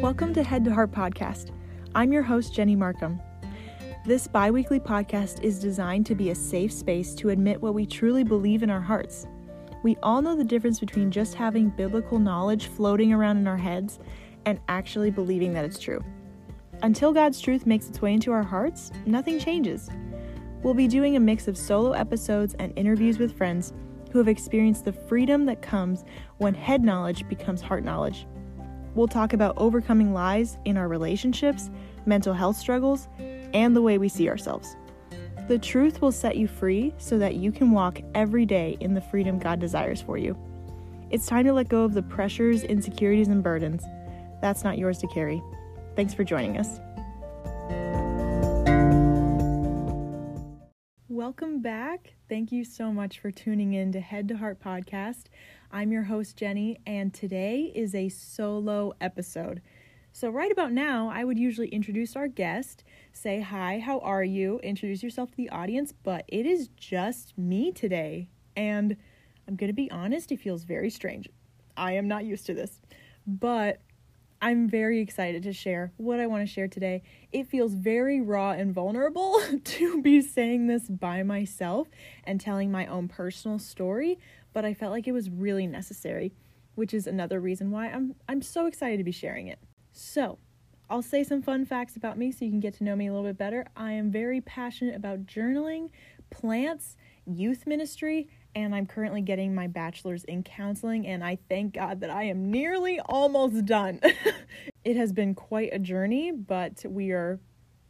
Welcome to Head to Heart Podcast. I'm your host, Jenny Markham. This bi weekly podcast is designed to be a safe space to admit what we truly believe in our hearts. We all know the difference between just having biblical knowledge floating around in our heads and actually believing that it's true. Until God's truth makes its way into our hearts, nothing changes. We'll be doing a mix of solo episodes and interviews with friends who have experienced the freedom that comes when head knowledge becomes heart knowledge. We'll talk about overcoming lies in our relationships, mental health struggles, and the way we see ourselves. The truth will set you free so that you can walk every day in the freedom God desires for you. It's time to let go of the pressures, insecurities, and burdens. That's not yours to carry. Thanks for joining us. Welcome back. Thank you so much for tuning in to Head to Heart Podcast. I'm your host, Jenny, and today is a solo episode. So, right about now, I would usually introduce our guest, say hi, how are you, introduce yourself to the audience, but it is just me today. And I'm going to be honest, it feels very strange. I am not used to this, but I'm very excited to share what I want to share today. It feels very raw and vulnerable to be saying this by myself and telling my own personal story, but I felt like it was really necessary, which is another reason why I'm I'm so excited to be sharing it. So, I'll say some fun facts about me so you can get to know me a little bit better. I am very passionate about journaling, plants, youth ministry, and I'm currently getting my bachelor's in counseling, and I thank God that I am nearly almost done. it has been quite a journey, but we are,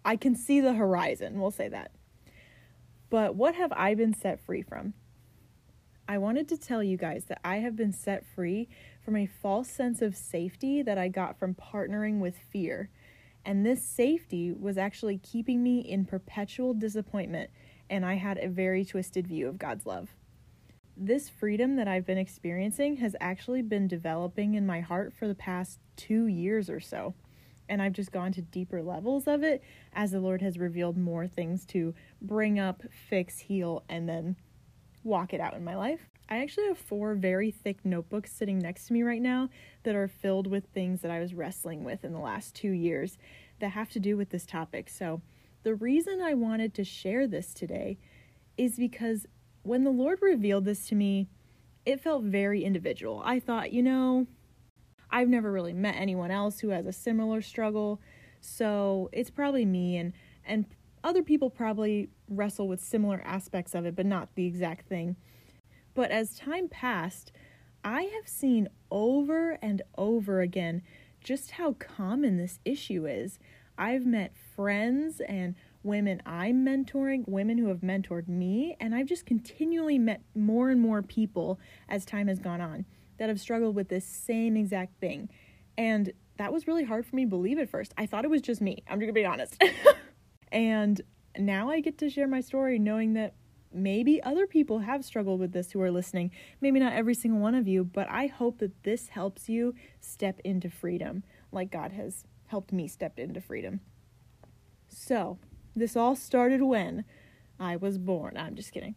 I can see the horizon, we'll say that. But what have I been set free from? I wanted to tell you guys that I have been set free from a false sense of safety that I got from partnering with fear. And this safety was actually keeping me in perpetual disappointment, and I had a very twisted view of God's love this freedom that I've been experiencing has actually been developing in my heart for the past two years or so. And I've just gone to deeper levels of it as the Lord has revealed more things to bring up, fix, heal, and then walk it out in my life. I actually have four very thick notebooks sitting next to me right now that are filled with things that I was wrestling with in the last two years that have to do with this topic. So, the reason I wanted to share this today is because when the Lord revealed this to me, it felt very individual. I thought, you know, I've never really met anyone else who has a similar struggle, so it's probably me and and other people probably wrestle with similar aspects of it, but not the exact thing. But as time passed, I have seen over and over again just how common this issue is. I've met friends and women I'm mentoring, women who have mentored me, and I've just continually met more and more people as time has gone on that have struggled with this same exact thing. And that was really hard for me to believe at first. I thought it was just me. I'm just gonna be honest. and now I get to share my story knowing that maybe other people have struggled with this who are listening. Maybe not every single one of you, but I hope that this helps you step into freedom like God has helped me step into freedom. So, this all started when I was born. I'm just kidding.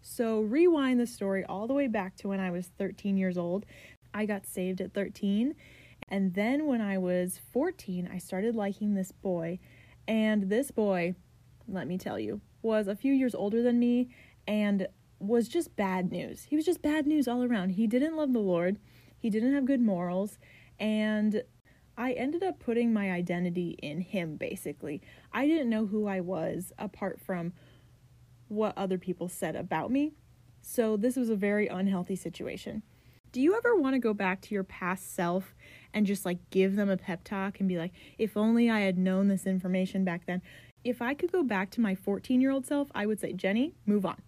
So, rewind the story all the way back to when I was 13 years old. I got saved at 13. And then when I was 14, I started liking this boy. And this boy, let me tell you, was a few years older than me and was just bad news. He was just bad news all around. He didn't love the Lord, he didn't have good morals, and I ended up putting my identity in him basically. I didn't know who I was apart from what other people said about me. So this was a very unhealthy situation. Do you ever want to go back to your past self and just like give them a pep talk and be like, if only I had known this information back then? If I could go back to my 14 year old self, I would say, Jenny, move on.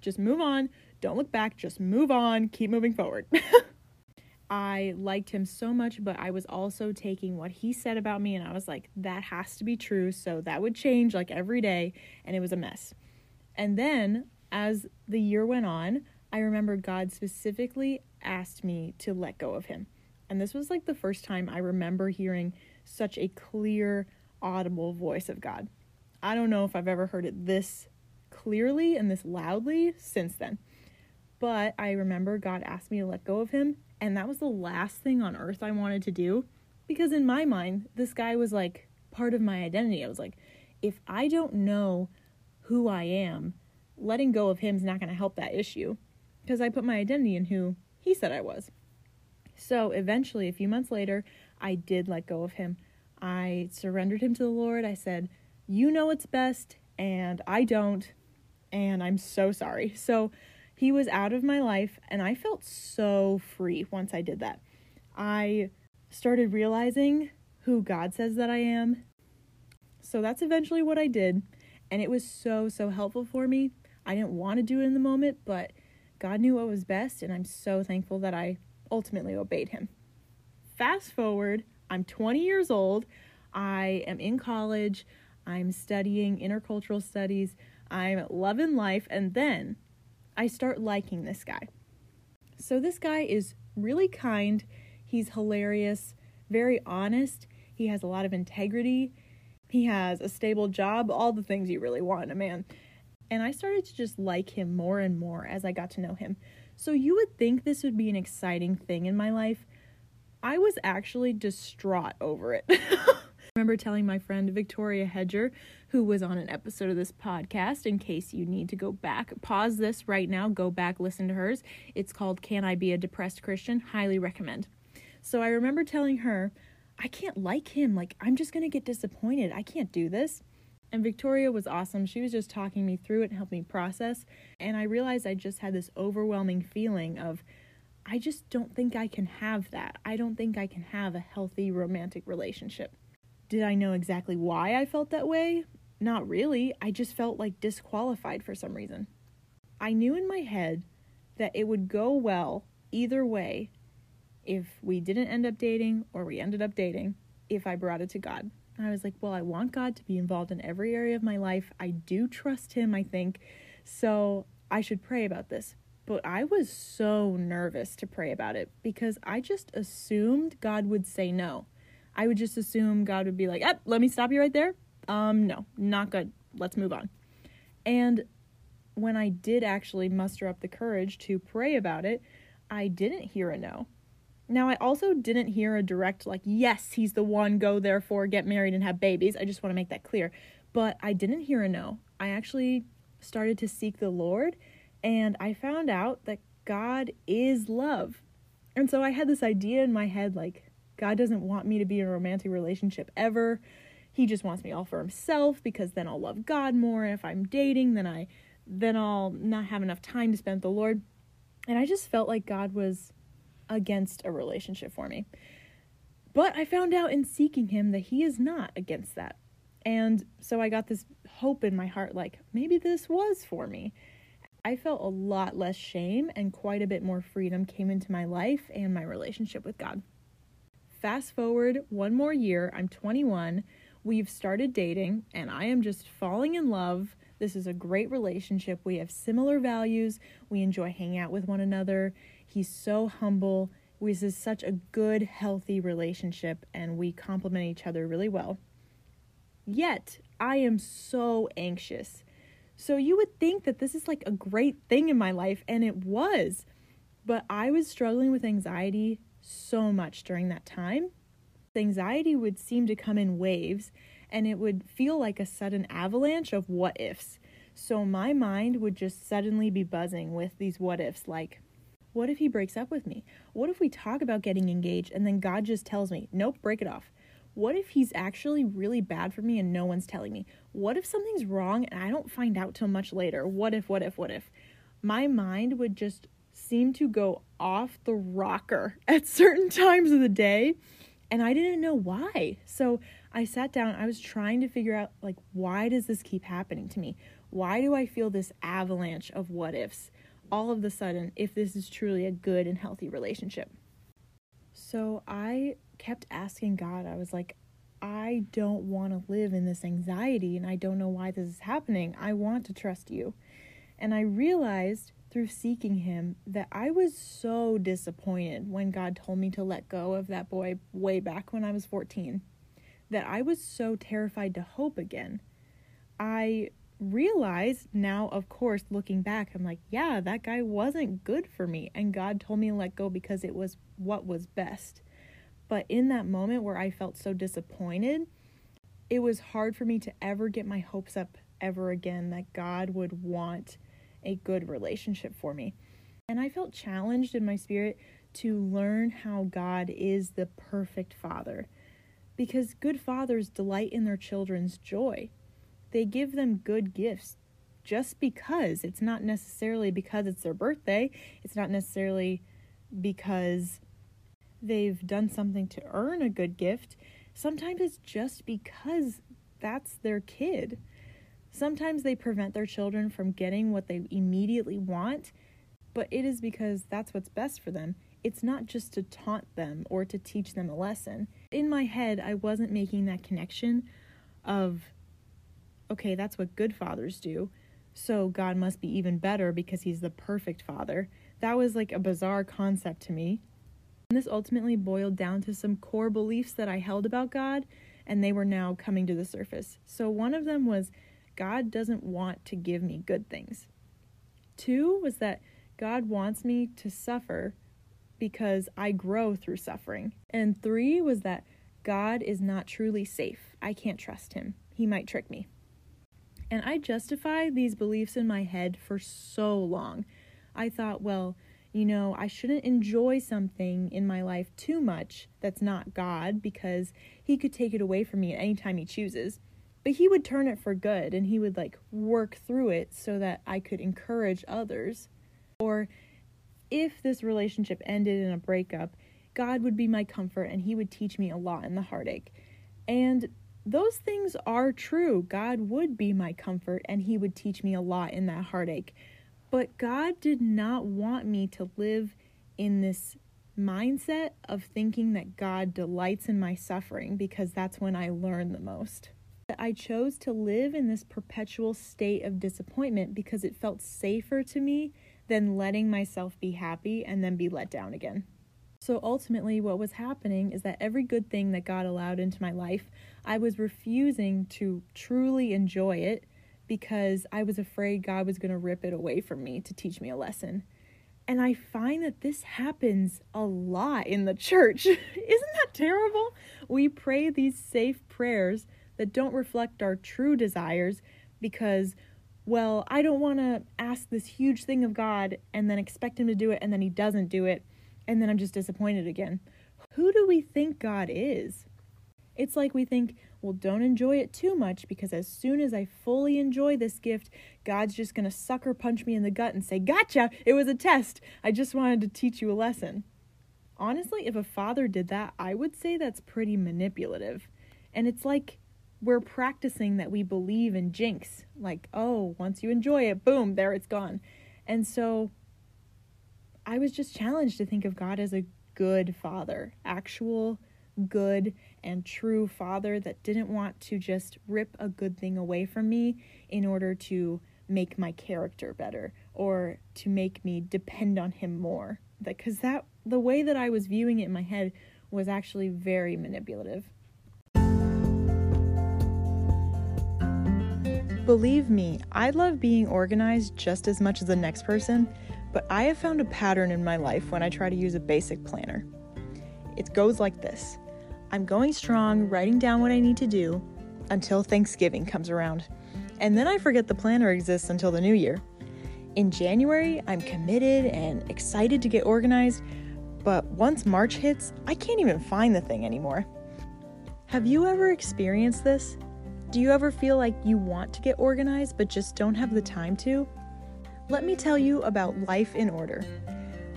Just move on. Don't look back. Just move on. Keep moving forward. I liked him so much, but I was also taking what he said about me and I was like, that has to be true. So that would change like every day. And it was a mess. And then as the year went on, I remember God specifically asked me to let go of him. And this was like the first time I remember hearing such a clear, audible voice of God. I don't know if I've ever heard it this clearly and this loudly since then. But I remember God asked me to let go of him and that was the last thing on earth I wanted to do Because in my mind, this guy was like part of my identity. I was like, if I don't know who I am, letting go of him's not going to help that issue because I put my identity in who he said I was. So eventually, a few months later, I did let go of him. I surrendered him to the Lord. I said, You know what's best, and I don't, and I'm so sorry. So he was out of my life, and I felt so free once I did that. I started realizing who God says that I am. So that's eventually what I did, and it was so, so helpful for me. I didn't want to do it in the moment, but God knew what was best, and I'm so thankful that I ultimately obeyed Him. Fast forward, I'm 20 years old. I am in college. I'm studying intercultural studies. I'm loving life. And then I start liking this guy. So, this guy is really kind. He's hilarious, very honest. He has a lot of integrity. He has a stable job, all the things you really want in a man. And I started to just like him more and more as I got to know him. So, you would think this would be an exciting thing in my life. I was actually distraught over it. Remember telling my friend Victoria Hedger, who was on an episode of this podcast, in case you need to go back, pause this right now, go back, listen to hers. It's called Can I Be a Depressed Christian? Highly recommend. So I remember telling her, I can't like him. Like, I'm just going to get disappointed. I can't do this. And Victoria was awesome. She was just talking me through it and helping me process. And I realized I just had this overwhelming feeling of, I just don't think I can have that. I don't think I can have a healthy romantic relationship. Did I know exactly why I felt that way? Not really. I just felt like disqualified for some reason. I knew in my head that it would go well either way if we didn't end up dating or we ended up dating if I brought it to God. I was like, well, I want God to be involved in every area of my life. I do trust Him, I think. So I should pray about this. But I was so nervous to pray about it because I just assumed God would say no. I would just assume God would be like, "Yep, let me stop you right there. Um, no, not good. Let's move on." And when I did actually muster up the courage to pray about it, I didn't hear a no. Now, I also didn't hear a direct, like, yes, he's the one, go therefore, get married and have babies. I just want to make that clear. But I didn't hear a no. I actually started to seek the Lord and I found out that God is love. And so I had this idea in my head like, God doesn't want me to be in a romantic relationship ever. He just wants me all for himself because then I'll love God more. If I'm dating, then I then I'll not have enough time to spend with the Lord. And I just felt like God was against a relationship for me. But I found out in seeking him that he is not against that. And so I got this hope in my heart like maybe this was for me. I felt a lot less shame and quite a bit more freedom came into my life and my relationship with God. Fast forward one more year, I'm 21. We've started dating, and I am just falling in love. This is a great relationship. We have similar values. We enjoy hanging out with one another. He's so humble. This is such a good, healthy relationship, and we complement each other really well. Yet, I am so anxious. So, you would think that this is like a great thing in my life, and it was. But I was struggling with anxiety so much during that time. Anxiety would seem to come in waves and it would feel like a sudden avalanche of what ifs. So my mind would just suddenly be buzzing with these what ifs like, what if he breaks up with me? What if we talk about getting engaged and then God just tells me, nope, break it off? What if he's actually really bad for me and no one's telling me? What if something's wrong and I don't find out till much later? What if, what if, what if? My mind would just seemed to go off the rocker at certain times of the day and I didn't know why. So I sat down, I was trying to figure out like why does this keep happening to me? Why do I feel this avalanche of what ifs all of the sudden if this is truly a good and healthy relationship? So I kept asking God. I was like I don't want to live in this anxiety and I don't know why this is happening. I want to trust you. And I realized through seeking him that I was so disappointed when God told me to let go of that boy way back when I was 14 that I was so terrified to hope again. I realized now, of course, looking back, I'm like, yeah, that guy wasn't good for me. And God told me to let go because it was what was best. But in that moment where I felt so disappointed, it was hard for me to ever get my hopes up ever again that God would want a good relationship for me. And I felt challenged in my spirit to learn how God is the perfect father. Because good fathers delight in their children's joy. They give them good gifts just because. It's not necessarily because it's their birthday, it's not necessarily because they've done something to earn a good gift. Sometimes it's just because that's their kid. Sometimes they prevent their children from getting what they immediately want, but it is because that's what's best for them. It's not just to taunt them or to teach them a lesson. In my head, I wasn't making that connection of, okay, that's what good fathers do, so God must be even better because he's the perfect father. That was like a bizarre concept to me. And this ultimately boiled down to some core beliefs that I held about God, and they were now coming to the surface. So one of them was God doesn't want to give me good things. Two was that God wants me to suffer because I grow through suffering. And three was that God is not truly safe. I can't trust him. He might trick me. And I justified these beliefs in my head for so long. I thought, well, you know, I shouldn't enjoy something in my life too much that's not God because He could take it away from me at any time He chooses. But He would turn it for good and He would like work through it so that I could encourage others. Or if this relationship ended in a breakup, God would be my comfort and He would teach me a lot in the heartache. And those things are true. God would be my comfort and He would teach me a lot in that heartache. But God did not want me to live in this mindset of thinking that God delights in my suffering because that's when I learn the most. I chose to live in this perpetual state of disappointment because it felt safer to me than letting myself be happy and then be let down again. So ultimately, what was happening is that every good thing that God allowed into my life, I was refusing to truly enjoy it because I was afraid God was going to rip it away from me to teach me a lesson. And I find that this happens a lot in the church. Isn't that terrible? We pray these safe prayers that don't reflect our true desires because, well, I don't want to ask this huge thing of God and then expect Him to do it and then He doesn't do it and then I'm just disappointed again. Who do we think God is? It's like we think, well, don't enjoy it too much because as soon as I fully enjoy this gift, God's just going to sucker punch me in the gut and say, Gotcha! It was a test. I just wanted to teach you a lesson. Honestly, if a father did that, I would say that's pretty manipulative. And it's like we're practicing that we believe in jinx. Like, oh, once you enjoy it, boom, there it's gone. And so I was just challenged to think of God as a good father, actual good and true father that didn't want to just rip a good thing away from me in order to make my character better or to make me depend on him more. Because that the way that I was viewing it in my head was actually very manipulative. Believe me, I love being organized just as much as the next person, but I have found a pattern in my life when I try to use a basic planner. It goes like this I'm going strong, writing down what I need to do until Thanksgiving comes around. And then I forget the planner exists until the new year. In January, I'm committed and excited to get organized, but once March hits, I can't even find the thing anymore. Have you ever experienced this? Do you ever feel like you want to get organized but just don't have the time to? let me tell you about Life in Order.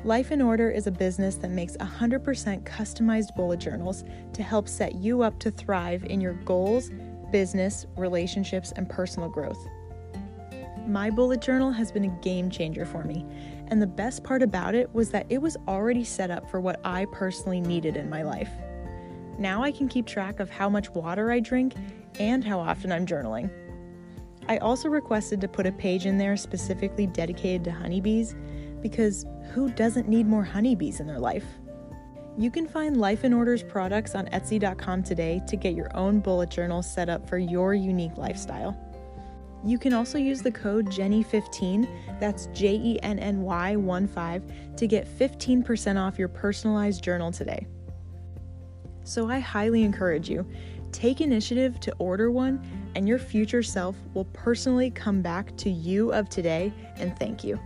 Life in Order is a business that makes 100% customized bullet journals to help set you up to thrive in your goals, business, relationships, and personal growth. My bullet journal has been a game changer for me, and the best part about it was that it was already set up for what I personally needed in my life. Now I can keep track of how much water I drink and how often I'm journaling. I also requested to put a page in there specifically dedicated to honeybees because who doesn't need more honeybees in their life? You can find Life in Order's products on Etsy.com today to get your own bullet journal set up for your unique lifestyle. You can also use the code JENNY15, that's J E N N Y 1 5, to get 15% off your personalized journal today. So I highly encourage you take initiative to order one, and your future self will personally come back to you of today and thank you.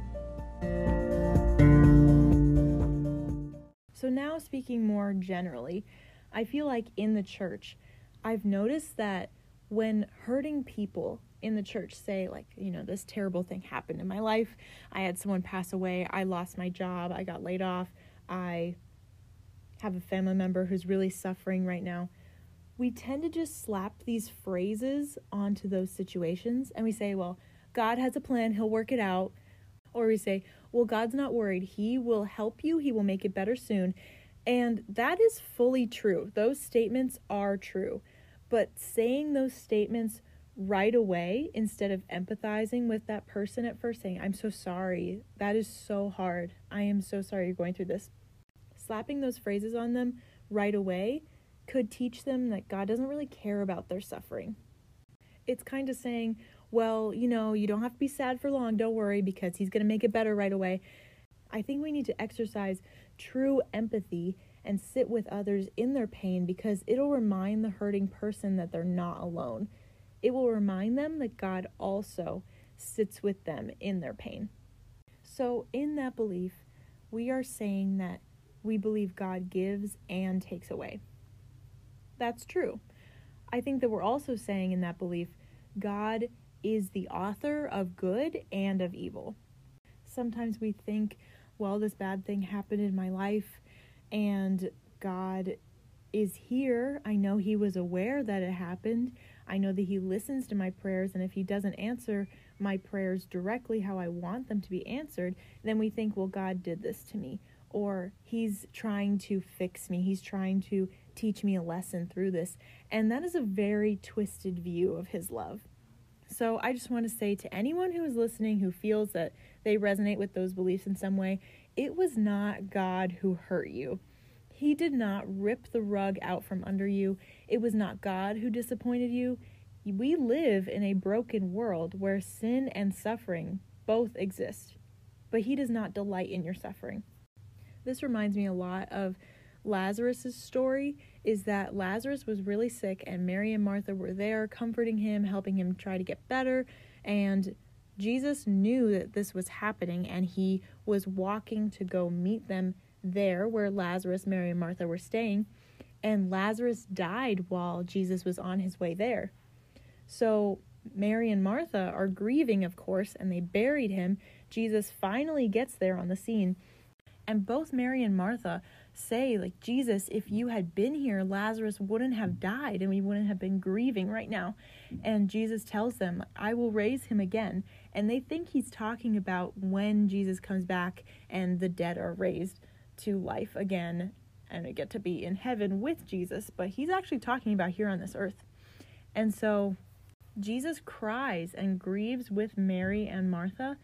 So, now speaking more generally, I feel like in the church, I've noticed that when hurting people in the church say, like, you know, this terrible thing happened in my life, I had someone pass away, I lost my job, I got laid off, I have a family member who's really suffering right now, we tend to just slap these phrases onto those situations and we say, well, God has a plan, He'll work it out. Or we say, well, God's not worried, He will help you, He will make it better soon. And that is fully true. Those statements are true. But saying those statements right away instead of empathizing with that person at first, saying, I'm so sorry, that is so hard. I am so sorry you're going through this slapping those phrases on them right away could teach them that God doesn't really care about their suffering. It's kind of saying, well, you know, you don't have to be sad for long, don't worry, because He's going to make it better right away. I think we need to exercise true empathy and sit with others in their pain because it'll remind the hurting person that they're not alone. It will remind them that God also sits with them in their pain. So, in that belief, we are saying that we believe God gives and takes away. That's true. I think that we're also saying in that belief, God is the author of good and of evil. Sometimes we think, well, this bad thing happened in my life and God is here. I know He was aware that it happened. I know that He listens to my prayers, and if He doesn't answer my prayers directly how I want them to be answered, then we think, well, God did this to me or he's trying to fix me, he's trying to teach me a lesson through this. And that is a very twisted view of his love. So I just want to say to anyone who is listening who feels that they resonate with those beliefs in some way, it was not God who hurt you. He did not rip the rug out from under you. It was not God who disappointed you. We live in a broken world where sin and suffering both exist, but He does not delight in your suffering. This reminds me a lot of Lazarus's story is that Lazarus was really sick and Mary and Martha were there comforting him, helping him try to get better, and Jesus knew that this was happening and he was walking to go meet them there where Lazarus, Mary and Martha were staying, and Lazarus died while Jesus was on his way there. So Mary and Martha are grieving, of course, and they buried him. Jesus finally gets there on the scene and both Mary and Martha say, like, Jesus, if you had been here, Lazarus wouldn't have died and we wouldn't have been grieving right now. And Jesus tells them, I will raise him again. And they think he's talking about when Jesus comes back and the dead are raised to life again and they get to be in heaven with Jesus. But he's actually talking about here on this earth. And so Jesus cries and grieves with Mary and Martha,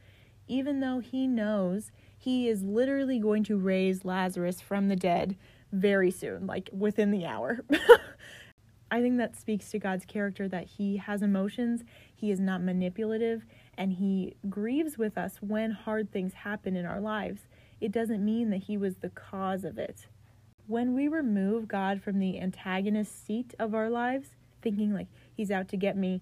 even though he knows he is literally going to raise Lazarus from the dead very soon, like within the hour. I think that speaks to God's character that he has emotions, he is not manipulative, and he grieves with us when hard things happen in our lives. It doesn't mean that he was the cause of it. When we remove God from the antagonist seat of our lives, thinking like he's out to get me,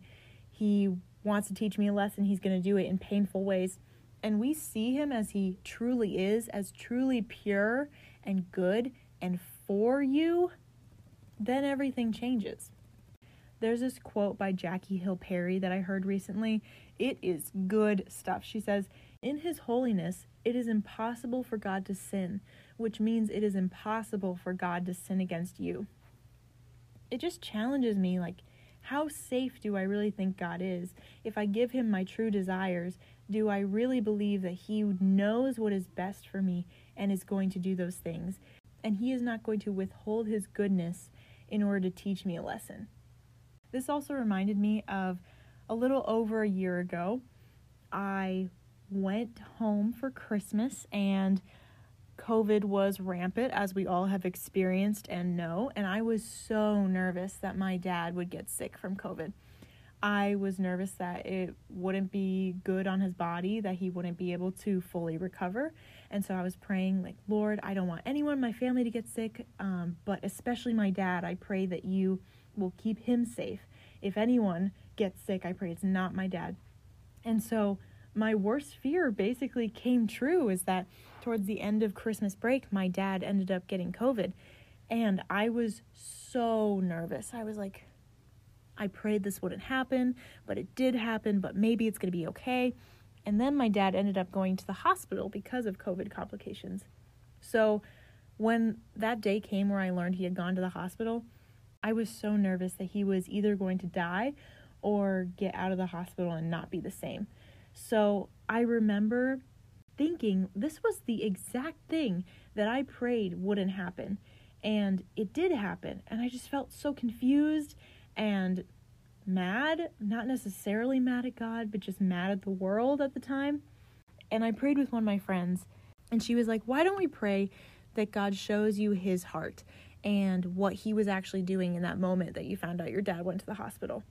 he wants to teach me a lesson, he's going to do it in painful ways, and we see him as he truly is, as truly pure and good and for you, then everything changes. There's this quote by Jackie Hill Perry that I heard recently. It is good stuff. She says, In his holiness, it is impossible for God to sin, which means it is impossible for God to sin against you. It just challenges me like, how safe do I really think God is? If I give him my true desires, do I really believe that he knows what is best for me and is going to do those things? And he is not going to withhold his goodness in order to teach me a lesson. This also reminded me of a little over a year ago. I went home for Christmas and COVID was rampant, as we all have experienced and know, and I was so nervous that my dad would get sick from COVID. I was nervous that it wouldn't be good on his body, that he wouldn't be able to fully recover. And so I was praying, like, Lord, I don't want anyone in my family to get sick, um, but especially my dad. I pray that you will keep him safe. If anyone gets sick, I pray it's not my dad. And so my worst fear basically came true is that towards the end of Christmas break, my dad ended up getting COVID. And I was so nervous. I was like, I prayed this wouldn't happen, but it did happen, but maybe it's going to be okay. And then my dad ended up going to the hospital because of COVID complications. So when that day came where I learned he had gone to the hospital, I was so nervous that he was either going to die or get out of the hospital and not be the same. So I remember thinking this was the exact thing that I prayed wouldn't happen. And it did happen. And I just felt so confused and mad, not necessarily mad at God, but just mad at the world at the time. And I prayed with one of my friends, and she was like, Why don't we pray that God shows you his heart and what he was actually doing in that moment that you found out your dad went to the hospital?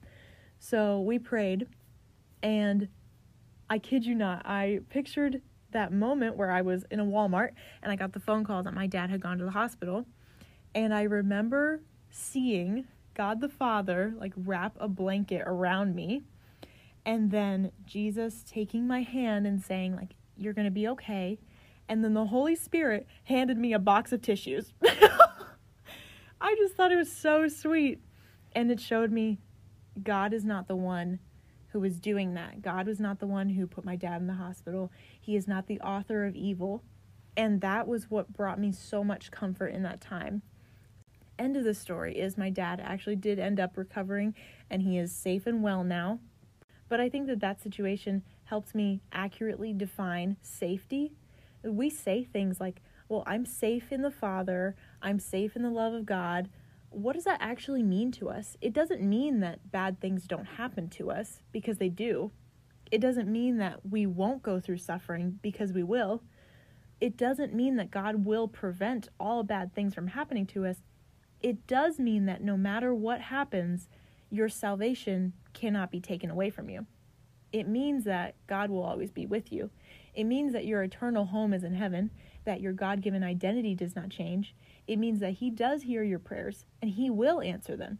So we prayed, and I kid you not, I pictured that moment where I was in a Walmart and I got the phone call that my dad had gone to the hospital. And I remember seeing God the Father like wrap a blanket around me and then Jesus taking my hand and saying like you're going to be okay and then the Holy Spirit handed me a box of tissues. I just thought it was so sweet and it showed me God is not the one who was doing that. God was not the one who put my dad in the hospital. He is not the author of evil. And that was what brought me so much comfort in that time end of the story is my dad actually did end up recovering and he is safe and well now. But I think that that situation helps me accurately define safety. We say things like, well, I'm safe in the Father, I'm safe in the love of God. What does that actually mean to us? It doesn't mean that bad things don't happen to us because they do. It doesn't mean that we won't go through suffering because we will. It doesn't mean that God will prevent all bad things from happening to us it does mean that no matter what happens, your salvation cannot be taken away from you. It means that God will always be with you. It means that your eternal home is in heaven, that your God given identity does not change. It means that He does hear your prayers and He will answer them.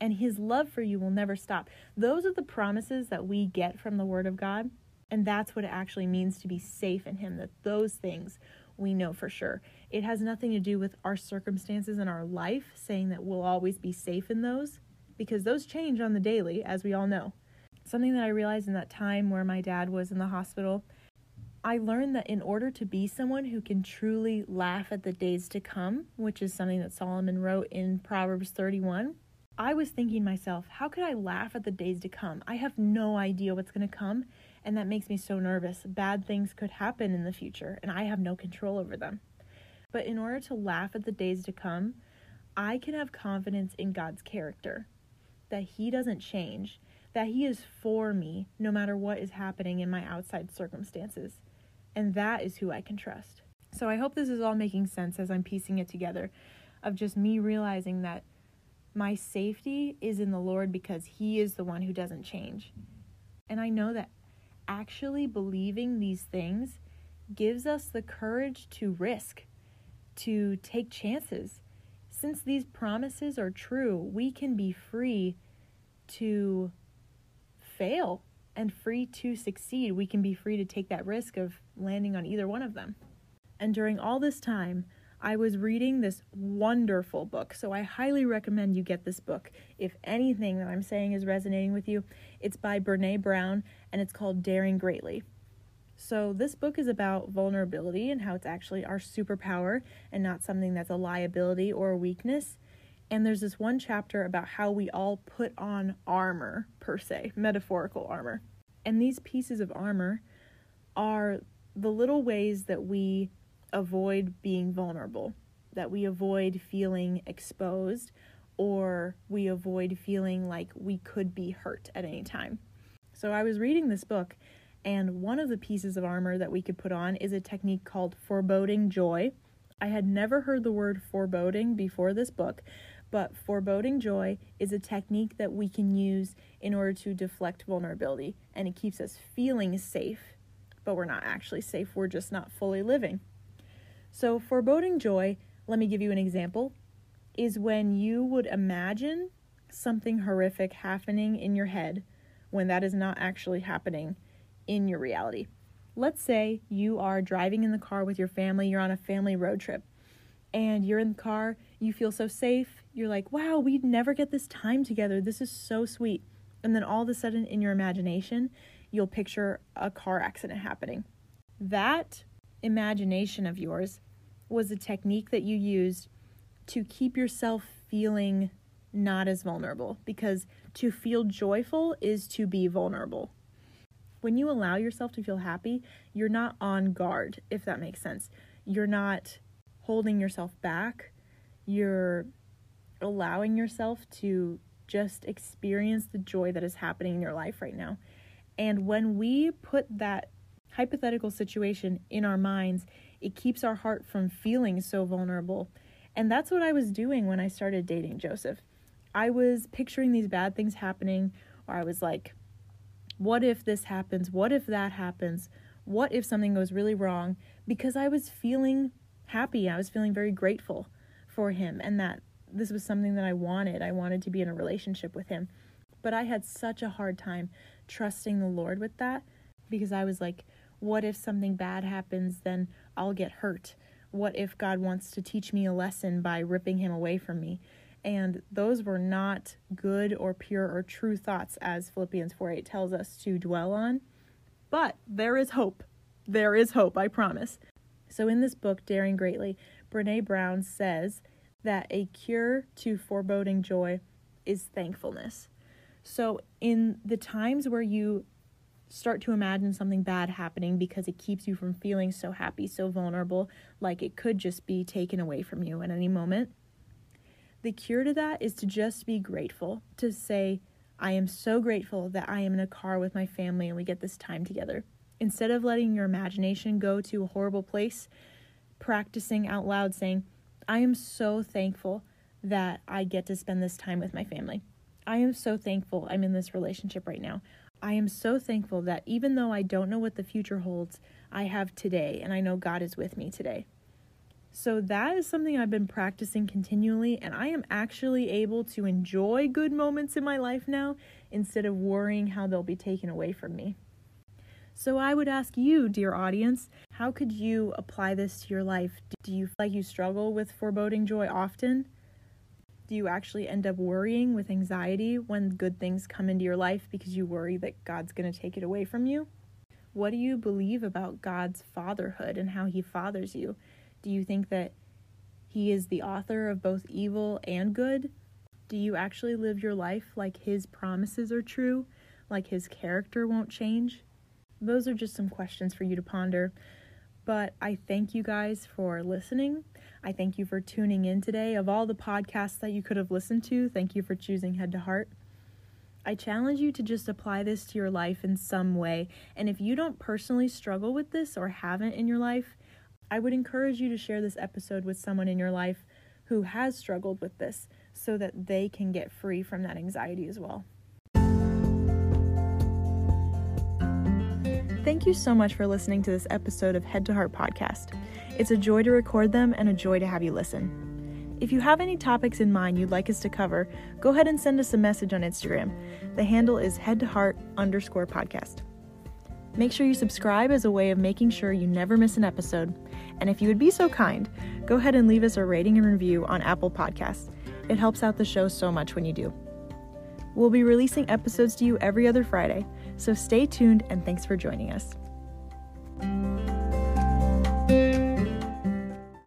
And His love for you will never stop. Those are the promises that we get from the Word of God. And that's what it actually means to be safe in Him, that those things we know for sure. It has nothing to do with our circumstances in our life, saying that we'll always be safe in those, because those change on the daily, as we all know. Something that I realized in that time where my dad was in the hospital, I learned that in order to be someone who can truly laugh at the days to come, which is something that Solomon wrote in Proverbs 31, I was thinking myself, how could I laugh at the days to come? I have no idea what's going to come, and that makes me so nervous. Bad things could happen in the future, and I have no control over them. But in order to laugh at the days to come, I can have confidence in God's character, that He doesn't change, that He is for me no matter what is happening in my outside circumstances. And that is who I can trust. So I hope this is all making sense as I'm piecing it together of just me realizing that my safety is in the Lord because He is the one who doesn't change. And I know that actually believing these things gives us the courage to risk, to take chances. Since these promises are true, we can be free to fail and free to succeed. We can be free to take that risk of landing on either one of them. And during all this time, I was reading this wonderful book, so I highly recommend you get this book. If anything that I'm saying is resonating with you, it's by Brene Brown and it's called Daring Greatly. So, this book is about vulnerability and how it's actually our superpower and not something that's a liability or a weakness. And there's this one chapter about how we all put on armor, per se, metaphorical armor. And these pieces of armor are the little ways that we avoid being vulnerable, that we avoid feeling exposed, or we avoid feeling like we could be hurt at any time. So I was reading this book, and one of the pieces of armor that we could put on is a technique called foreboding joy. I had never heard the word foreboding before this book, But foreboding joy is a technique that we can use in order to deflect vulnerability, and it keeps us feeling safe, but we're not actually safe, we're just not fully living. So, foreboding joy, let me give you an example, is when you would imagine something horrific happening in your head when that is not actually happening in your reality. Let's say you are driving in the car with your family, you're on a family road trip, and you're in the car, you feel so safe, you're like, wow, we'd never get this time together. This is so sweet. And then all of a sudden, in your imagination, you'll picture a car accident happening. That imagination of yours was a technique that you used to keep yourself feeling not as vulnerable because to feel joyful is to be vulnerable. When you allow yourself to feel happy, you're not on guard, if that makes sense. You're not holding yourself back. You're allowing yourself to just experience the joy that is happening in your life right now. And when we put that hypothetical situation in our minds, it keeps our heart from feeling so vulnerable. And that's what I was doing when I started dating Joseph. I was picturing these bad things happening, or I was like, what if this happens? What if that happens? What if something goes really wrong? Because I was feeling happy. I was feeling very grateful for him and that this was something that I wanted. I wanted to be in a relationship with him. But I had such a hard time trusting the Lord with that because I was like, what if something bad happens? Then I'll get hurt. What if God wants to teach me a lesson by ripping him away from me? And those were not good or pure or true thoughts, as Philippians 4 8 tells us to dwell on. But there is hope. There is hope, I promise. So, in this book, Daring Greatly, Brene Brown says that a cure to foreboding joy is thankfulness. So, in the times where you start to imagine something bad happening because it keeps you from feeling so happy, so vulnerable, like it could just be taken away from you at any moment, the cure to that is to just be grateful, to say, I am so grateful that I am in a car with my family and we get this time together. Instead of letting your imagination go to a horrible place, practicing out loud saying, I am so thankful that I get to spend this time with my family. I am so thankful I'm in this relationship right now. I am so thankful that even though I don't know what the future holds, I have today and I know God is with me today. So that is something I've been practicing continually, and I am actually able to enjoy good moments in my life now instead of worrying how they'll be taken away from me. So I would ask you, dear audience, how could you apply this to your life? Do you feel like you struggle with foreboding joy often? Do you actually end up worrying with anxiety when good things come into your life because you worry that God's going to take it away from you? What do you believe about God's fatherhood and how he fathers you? Do you think that He is the author of both evil and good? Do you actually live your life like His promises are true, like His character won't change? Those are just some questions for you to ponder. But I thank you guys for listening. I thank you for tuning in today. Of all the podcasts that you could have listened to, thank you for choosing Head to Heart. I challenge you to just apply this to your life in some way. And if you don't personally struggle with this or haven't in your life, I would encourage you to share this episode with someone in your life who has struggled with this so that they can get free from that anxiety as well. Thank you so much for listening to this episode of Head to Heart Podcast. It's a joy to record them and a joy to have you listen. If you have any topics in mind you'd like us to cover, go ahead and send us a message on Instagram. The handle is head to heart underscore podcast. Make sure you subscribe as a way of making sure you never miss an episode. And if you would be so kind, go ahead and leave us a rating and review on Apple Podcasts. It helps out the show so much when you do. We'll be releasing episodes to you every other Friday, so stay tuned and thanks for joining us.